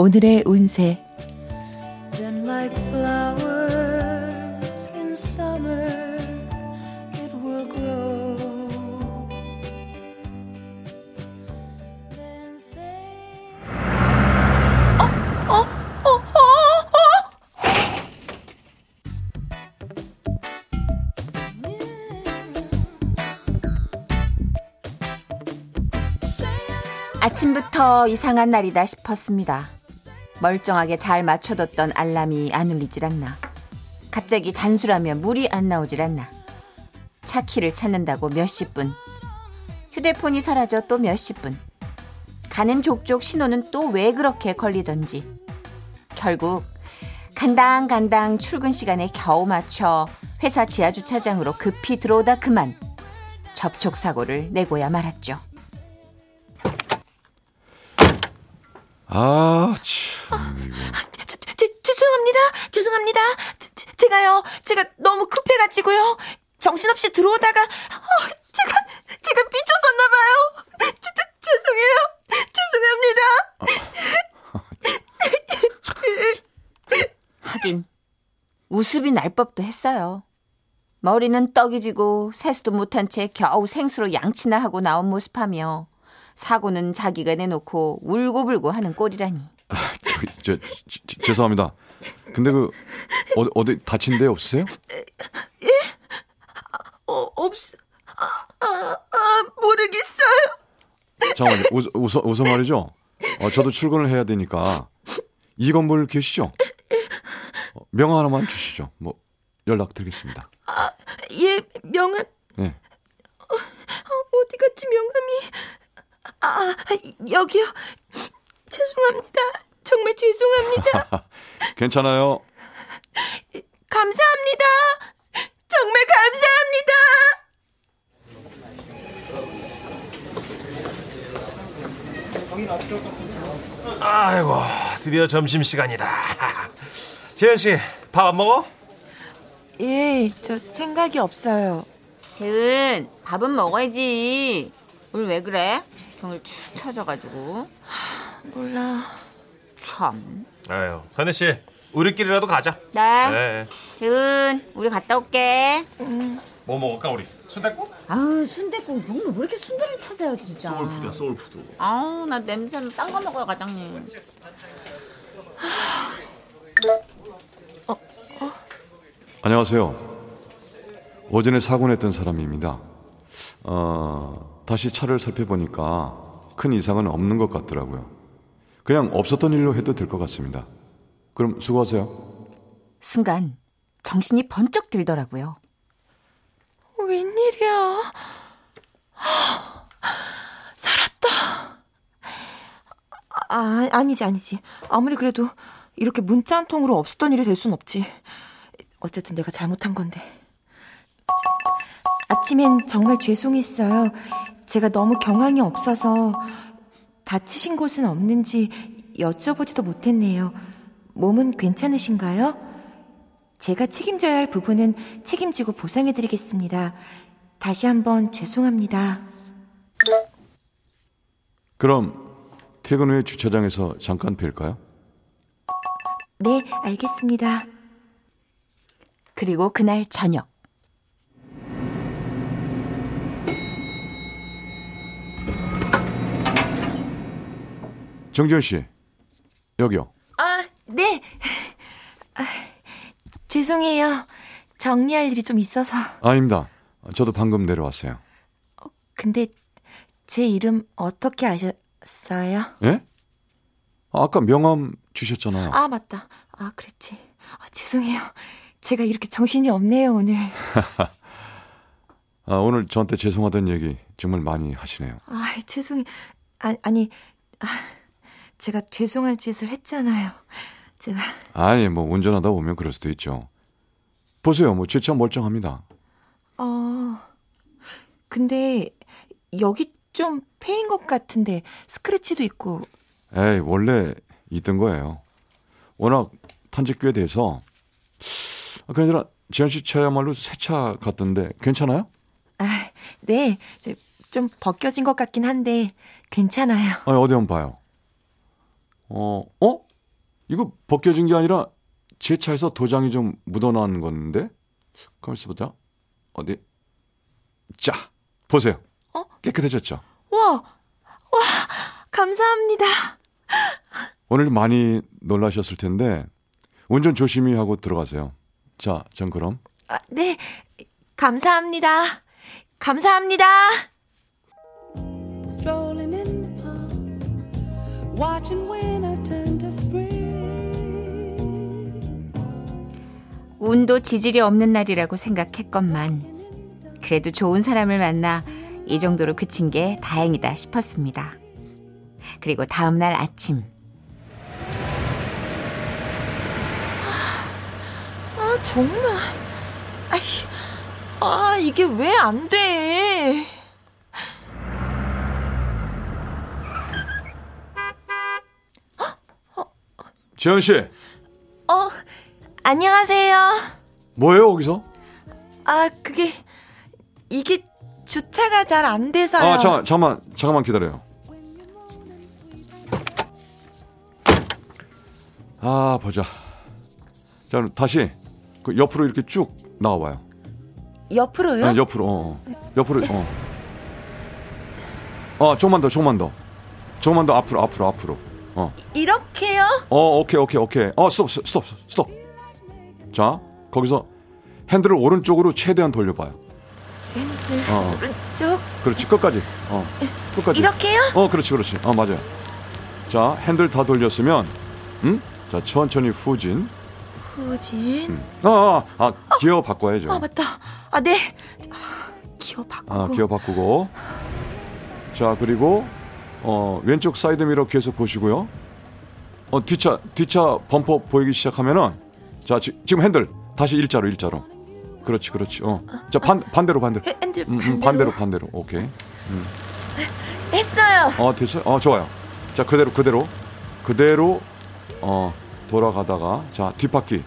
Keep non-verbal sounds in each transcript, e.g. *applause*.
오늘의 운세 아침부터 이상한 날이다 싶었습니다. 멀쩡하게 잘 맞춰뒀던 알람이 안 울리질 않나. 갑자기 단수라면 물이 안 나오질 않나. 차 키를 찾는다고 몇십 분. 휴대폰이 사라져 또 몇십 분. 가는 족족 신호는 또 왜 그렇게 걸리던지. 결국 간당간당 출근 시간에 겨우 맞춰 회사 지하 주차장으로 급히 들어오다 그만 접촉 사고를 내고야 말았죠. 아, 참. 죄송합니다. 죄송합니다. 제, 제가요. 제가 너무 급해가지고요. 정신없이 들어오다가 어, 제가 제가 미쳤었나 봐요. 진짜 죄송해요. 죄송합니다. *laughs* 하긴 우습이 날 법도 했어요. 머리는 떡이 지고 세수도 못한 채 겨우 생수로 양치나 하고 나온 모습하며 사고는 자기가 내놓고 울고불고 하는 꼴이라니. 아, 저, 저, 저, 죄송합니다. 근데 그 어디, 어디 다친 데 없으세요? 예? 어, 없, 아, 아, 아 모르겠어요. 잠깐만요. 웃어, 웃어, 웃어 말이죠. 어, 저도 출근을 해야 되니까 이 건물 계시죠? 어, 명함 하나만 주시죠. 뭐 연락 드리겠습니다. 아, 예, 명함. 네. 어, 어디 갔지 명함이? 아, 여기요. 죄송합니다. 정말 죄송합니다. *laughs* 괜찮아요. 감사합니다. 정말 감사합니다. 아이고, 드디어 점심 시간이다. *laughs* 재현 씨, 밥 안 먹어? 예, 저 생각이 없어요. 재은, 밥은 먹어야지. 오늘 왜 그래? 종일 축 처져가지고. 몰라. 참. 아유, 선혜 씨, 우리끼리라도 가자. 네. 네. 재은, 우리 갔다 올게. 음. 뭐 먹을까 우리? 순대국? 아우 순대국 오늘 왜 이렇게 순대를 찾아요 진짜. soul food야 soul food. 아우 나 냄새는 딴 거 먹어요 과장님. 어, 어? 안녕하세요. 오전에 사고 냈던 사람입니다. 어, 다시 차를 살펴보니까 큰 이상은 없는 것 같더라고요. 그냥 없었던 일로 해도 될 것 같습니다. 그럼 수고하세요. 순간 정신이 번쩍 들더라고요. 웬일이야. 하, 살았다. 아, 아니지, 아니지. 아무리 그래도 이렇게 문자 한 통으로 없었던 일이 될 순 없지. 어쨌든 내가 잘못한 건데. 아침엔 정말 죄송했어요. 제가 너무 경황이 없어서 다치신 곳은 없는지 여쭤보지도 못했네요. 몸은 괜찮으신가요? 제가 책임져야 할 부분은 책임지고 보상해드리겠습니다. 다시 한번 죄송합니다. 그럼 퇴근 후에 주차장에서 잠깐 뵐까요? 네, 알겠습니다. 그리고 그날 저녁. 정지현 씨, 여기요. 아, 네. 아, 죄송해요. 정리할 일이 좀 있어서. 아닙니다. 저도 방금 내려왔어요. 어, 근데 제 이름 어떻게 아셨어요? 예? 아까 명함 주셨잖아요. 아, 맞다. 아, 그랬지. 아, 죄송해요. 제가 이렇게 정신이 없네요, 오늘. *laughs* 아, 오늘 저한테 죄송하다는 얘기 정말 많이 하시네요. 아, 죄송해. 아, 아니, 아, 제가 죄송할 짓을 했잖아요. 제가 아니, 뭐 운전하다 보면 그럴 수도 있죠. 보세요, 뭐 제 차 멀쩡합니다. 어 근데 여기 좀 패인 것 같은데 스크래치도 있고 에이, 원래 있던 거예요. 워낙 탄지 꽤 돼서. 아, 그나저나, 지현 씨 차야말로 새 차 같던데, 괜찮아요? 아, 네. 좀 벗겨진 것 같긴 한데 괜찮아요. 아니, 어디 한번 봐요. 어, 어? 이거 벗겨진 게 아니라 제 차에서 도장이 좀 묻어나는 건데? 가만 있어 보자. 어디? 자, 보세요. 어? 깨끗해졌죠? 와, 와, 감사합니다. 오늘 많이 놀라셨을 텐데, 운전 조심히 하고 들어가세요. 자, 전 그럼. 아, 네, 감사합니다. 감사합니다. Watching winter turn to spring. 운도 지질이 없는 날이라고 생각했건만 그래도 좋은 사람을 만나 이 정도로 그친 게 다행이다 싶었습니다. 그리고 다음 날 아침 아, 정말. 아이, 아, 이게 왜 안 돼? 지현 씨, 어, 안녕하세요. 뭐예요, 거기서? 아, 그게, 이게 주차가 잘 안 돼서요. 아, 잠깐, 잠깐만, 잠깐만 기다려요. 아, 보자. 자, 다시 그 옆으로 이렇게 쭉 나와봐요. 옆으로요? 네, 옆으로, 어, 어. 옆으로, 어. 어, 조금만 더, 조금만 더. 조금만 더 앞으로, 앞으로, 앞으로. 어, 이렇게요? 어, 오케이, 오케이, 오케이. 어, 스톱, 스톱, 스톱. 자, 거기서 핸들을 오른쪽으로 최대한 돌려봐요. 왼쪽, 어, 오른쪽. 그렇지, 끝까지. 어, 끝까지. 이렇게요? 어, 그렇지, 그렇지. 어, 맞아요. 자, 핸들 다 돌렸으면, 음? 자, 천천히 후진. 후진. 아, 아, 아 기어 바꿔야죠. 아, 맞다. 아, 네. 아, 기어 바꾸고. 아, 기어 바꾸고. 자, 그리고, 어, 왼쪽 사이드 미러 계속 보시고요. 어, 뒷차, 뒷차 범퍼 보이기 시작하면은, 자, 지, 지금 핸들, 다시 일자로, 일자로. 그렇지, 그렇지. 어. 자, 반, 반대로, 반대로. 핸- 핸들 음, 반대로. 음, 반대로, 반대로. 오케이. 했어요. 어, 됐어요? 어, 좋아요. 자, 그대로, 그대로. 그대로, 어, 돌아가다가, 자, 뒷바퀴.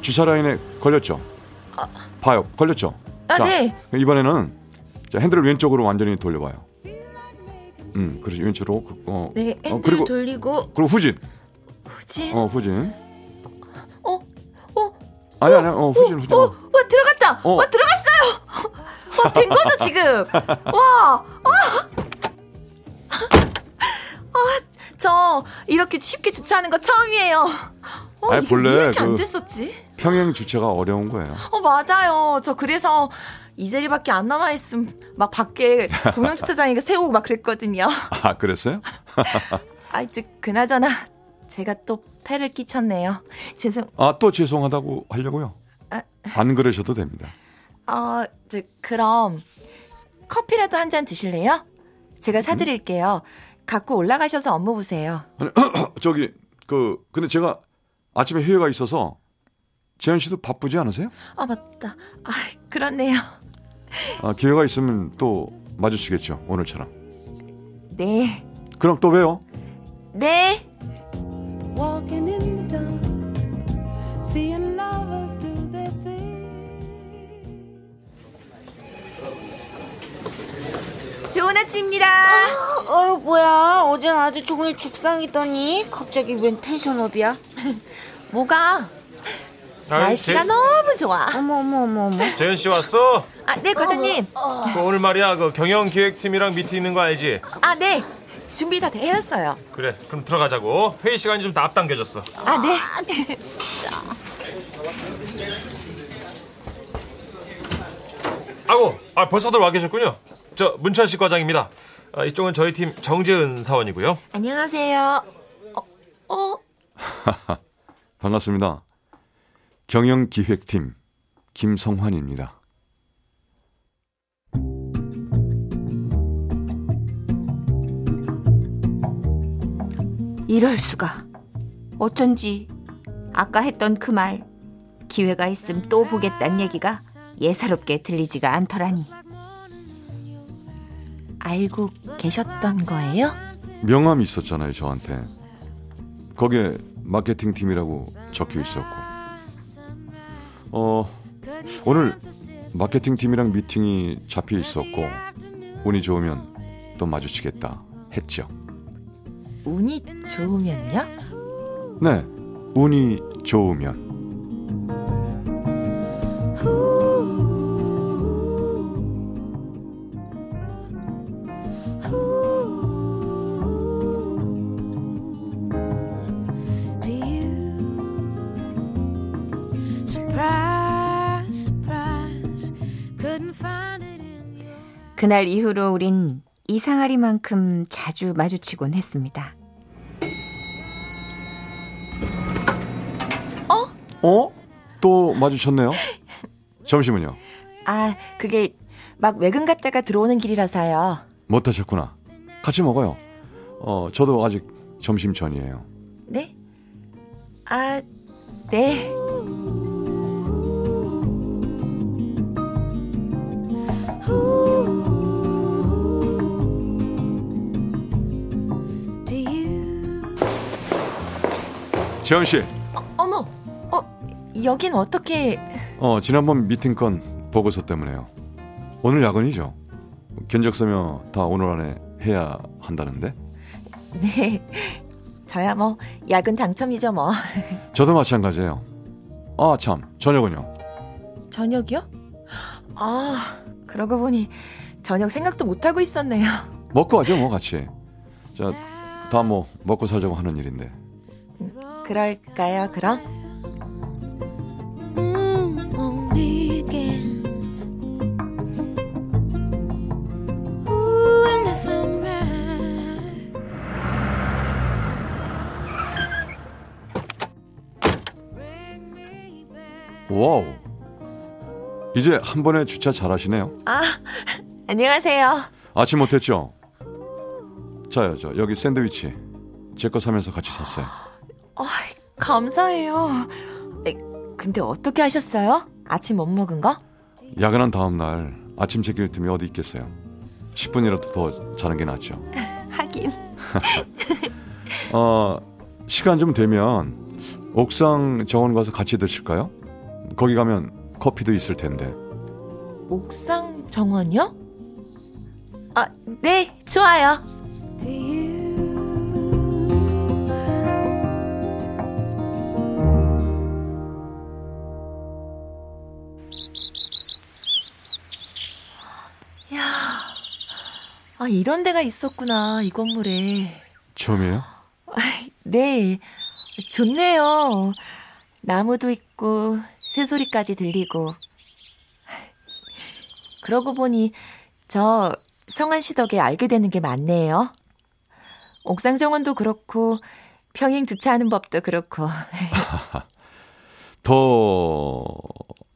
주차 라인에 걸렸죠? 봐요. 걸렸죠? 아, 자, 네. 이번에는, 자, 핸들을 왼쪽으로 완전히 돌려봐요. 음, 그렇지. 왼쪽으로. 그, 어, 네, 핸들 어, 그리고, 돌리고 그리고 후진. 후진. 어, 후진. 어, 어, 아니, 아니, 어, 후진, 후진. 어, 어. 와 들어갔다. 어. 와 들어갔어요. 와, 된 거죠 지금. 와, 아, 아, 저 이렇게 쉽게 주차하는 거 처음이에요. 어, 아니, 이게 본래 왜 이렇게 안 그- 됐었지? 평행 주차가 어려운 거예요. 어 맞아요. 저 그래서 이 자리밖에 안 남아 있음 막 밖에 공영 주차장에 세우고 막 그랬거든요. *laughs* 아, 그랬어요? *laughs* 아 이제 그나저나 제가 또 패를 끼쳤네요. 죄송. 아, 또 죄송하다고 하려고요? 아. 안 그러셔도 됩니다. 어, 저 그럼 커피라도 한 잔 드실래요? 제가 사드릴게요. 갖고 올라가셔서 업무 보세요. *clears throat* 저기, 그, 근데 제가 아침에 회의가 있어서, 재현 씨도 바쁘지 않으세요? 아 맞다. 아 그렇네요. 아, 기회가 있으면 또 마주치겠죠, 오늘처럼. 네, 그럼 또 봬요. 네. 좋은 아침입니다. 어, 뭐야. 어젠 아주 종일 죽상이더니 갑자기 웬 텐션업이야? *laughs* 뭐가? 날씨가 재- 너무 좋아. 어머, 어머, 어머, 어머. 재현 씨 왔어? 아, 네, 과장님. 그 오늘 말이야 그 경영 기획팀이랑 미팅 있는 거 알지? 아, 네. 준비 다 되었어요. 그래 그럼 들어가자고 회의 시간이 좀 다 앞당겨졌어 아, 네. 아고 아 벌써들 와 계셨군요 저 문천식 과장입니다 아, 이쪽은 저희 팀 정재은 사원이고요 안녕하세요. 어, 어, *laughs* 반갑습니다. 경영기획팀 김성환입니다. 이럴 수가. 어쩐지 아까 했던 그 말 기회가 있음 또 보겠다는 얘기가 예사롭게 들리지가 않더라니. 알고 계셨던 거예요? 명함이 있었잖아요, 저한테. 거기에 마케팅 팀이라고 적혀 있었고. 어, 오늘 마케팅 팀이랑 미팅이 잡혀 있었고, 운이 좋으면 또 마주치겠다 했죠. 운이 좋으면요? 네, 운이 좋으면. 그날 이후로 우린 이상하리만큼 자주 마주치곤 했습니다. 어? 또 마주쳤네요? 점심은요? 아, 그게 막 외근 갔다가 들어오는 길이라서요. 못하셨구나. 같이 먹어요. 어, 저도 아직 점심 전이에요. 네? 아, 네. 재현 씨, 어 머, 어, 여긴 어떻게, 어, 지난번 미팅 건 보고서 때문에요. 오늘 야근이죠? 견적 서며 다 오늘 안에 해야 한다는데? 네. 저야 뭐, 야근 당첨이죠, 뭐. 저도 마찬가지예요. 아, 참. 저녁은요? 저녁이요? 아, 그러고 보니, 저녁 생각도 못 하고 있었네요. 먹고 하죠, 뭐, 같이. 자, 다 뭐, 먹고 살자고 하는 일인데. 그럴까요, 그럼? Right. 와우. 이제 한 번에 주차 잘하시네요. 아, 안녕하세요. 아침 못했죠? 자요, 저, 여기 샌드위치. 제 거 사면서 같이 샀어요. 어, 감사해요. 에, 근데 어떻게 하셨어요? 아침 못 먹은 거? 야근한 다음 날 아침 제길 틈이 어디 있겠어요. 10분이라도 더 자는 게 낫죠. *laughs* 하긴. *laughs* 어, 시간 좀 되면 옥상 정원 가서 같이 드실까요? 거기 가면 커피도 있을 텐데. 옥상 정원이요? 아, 네, 좋아요. 아, 이런 데가 있었구나, 이 건물에. 처음이에요? 네, 좋네요. 나무도 있고, 새소리까지 들리고. 그러고 보니, 저 성한 씨 덕에 알게 되는 게 많네요. 옥상 정원도 그렇고, 평행 주차하는 법도 그렇고. *laughs* 더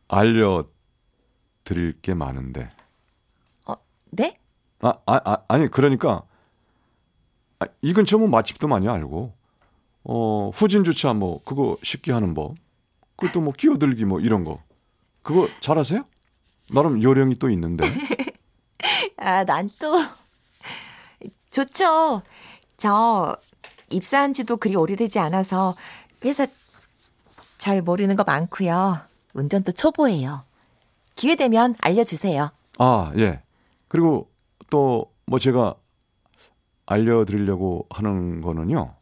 알려드릴 게 많은데. 네? 아, 아, 아 아니, 그러니까. 아, 이 근처 뭐 맛집도 많이 알고. 어, 후진 주차 뭐, 그거 쉽게 하는 법. 그것도 뭐 끼어들기 뭐 이런 거. 그거 잘하세요? 나름 요령이 또 있는데. *laughs* 아, 난 또. *laughs* 좋죠. 저, 입사한 지도 그리 오래되지 않아서 회사 잘 모르는 거 많고요. 운전도 초보예요. 기회 되면 알려주세요. 아, 예. 그리고 또 뭐 제가 알려드리려고 하는 거는요.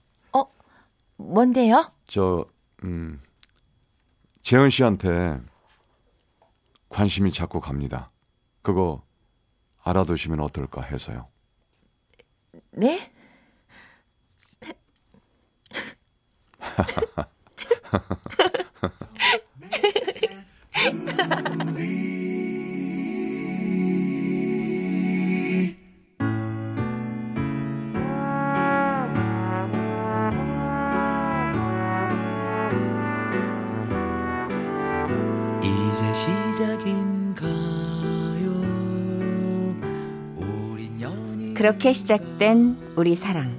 뭔데요? 저, 음, 재현 씨한테 관심이 자꾸 갑니다. 그거 알아두시면 어떨까 해서요. 네? *laughs* 그렇게 시작된 우리 사랑.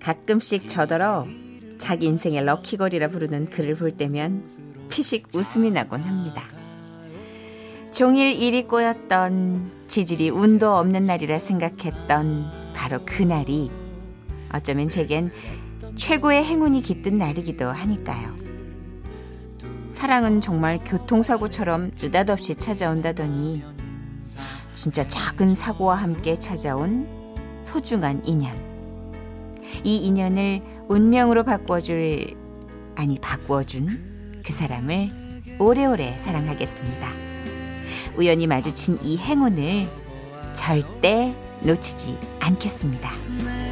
가끔씩 저더러 자기 인생의 럭키걸이라 부르는 그를 볼 때면 피식 웃음이 나곤 합니다. 종일 일이 꼬였던 지질이 운도 없는 날이라 생각했던 바로 그날이 어쩌면 제겐 최고의 행운이 깃든 날이기도 하니까요. 사랑은 정말 교통사고처럼 느닷없이 찾아온다더니 진짜 작은 사고와 함께 찾아온 소중한 인연. 이 인연을 운명으로 바꿔줄, 아니, 바꾸어준 그 사람을 오래오래 사랑하겠습니다. 우연히 마주친 이 행운을 절대 놓치지 않겠습니다.